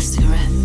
cigarette.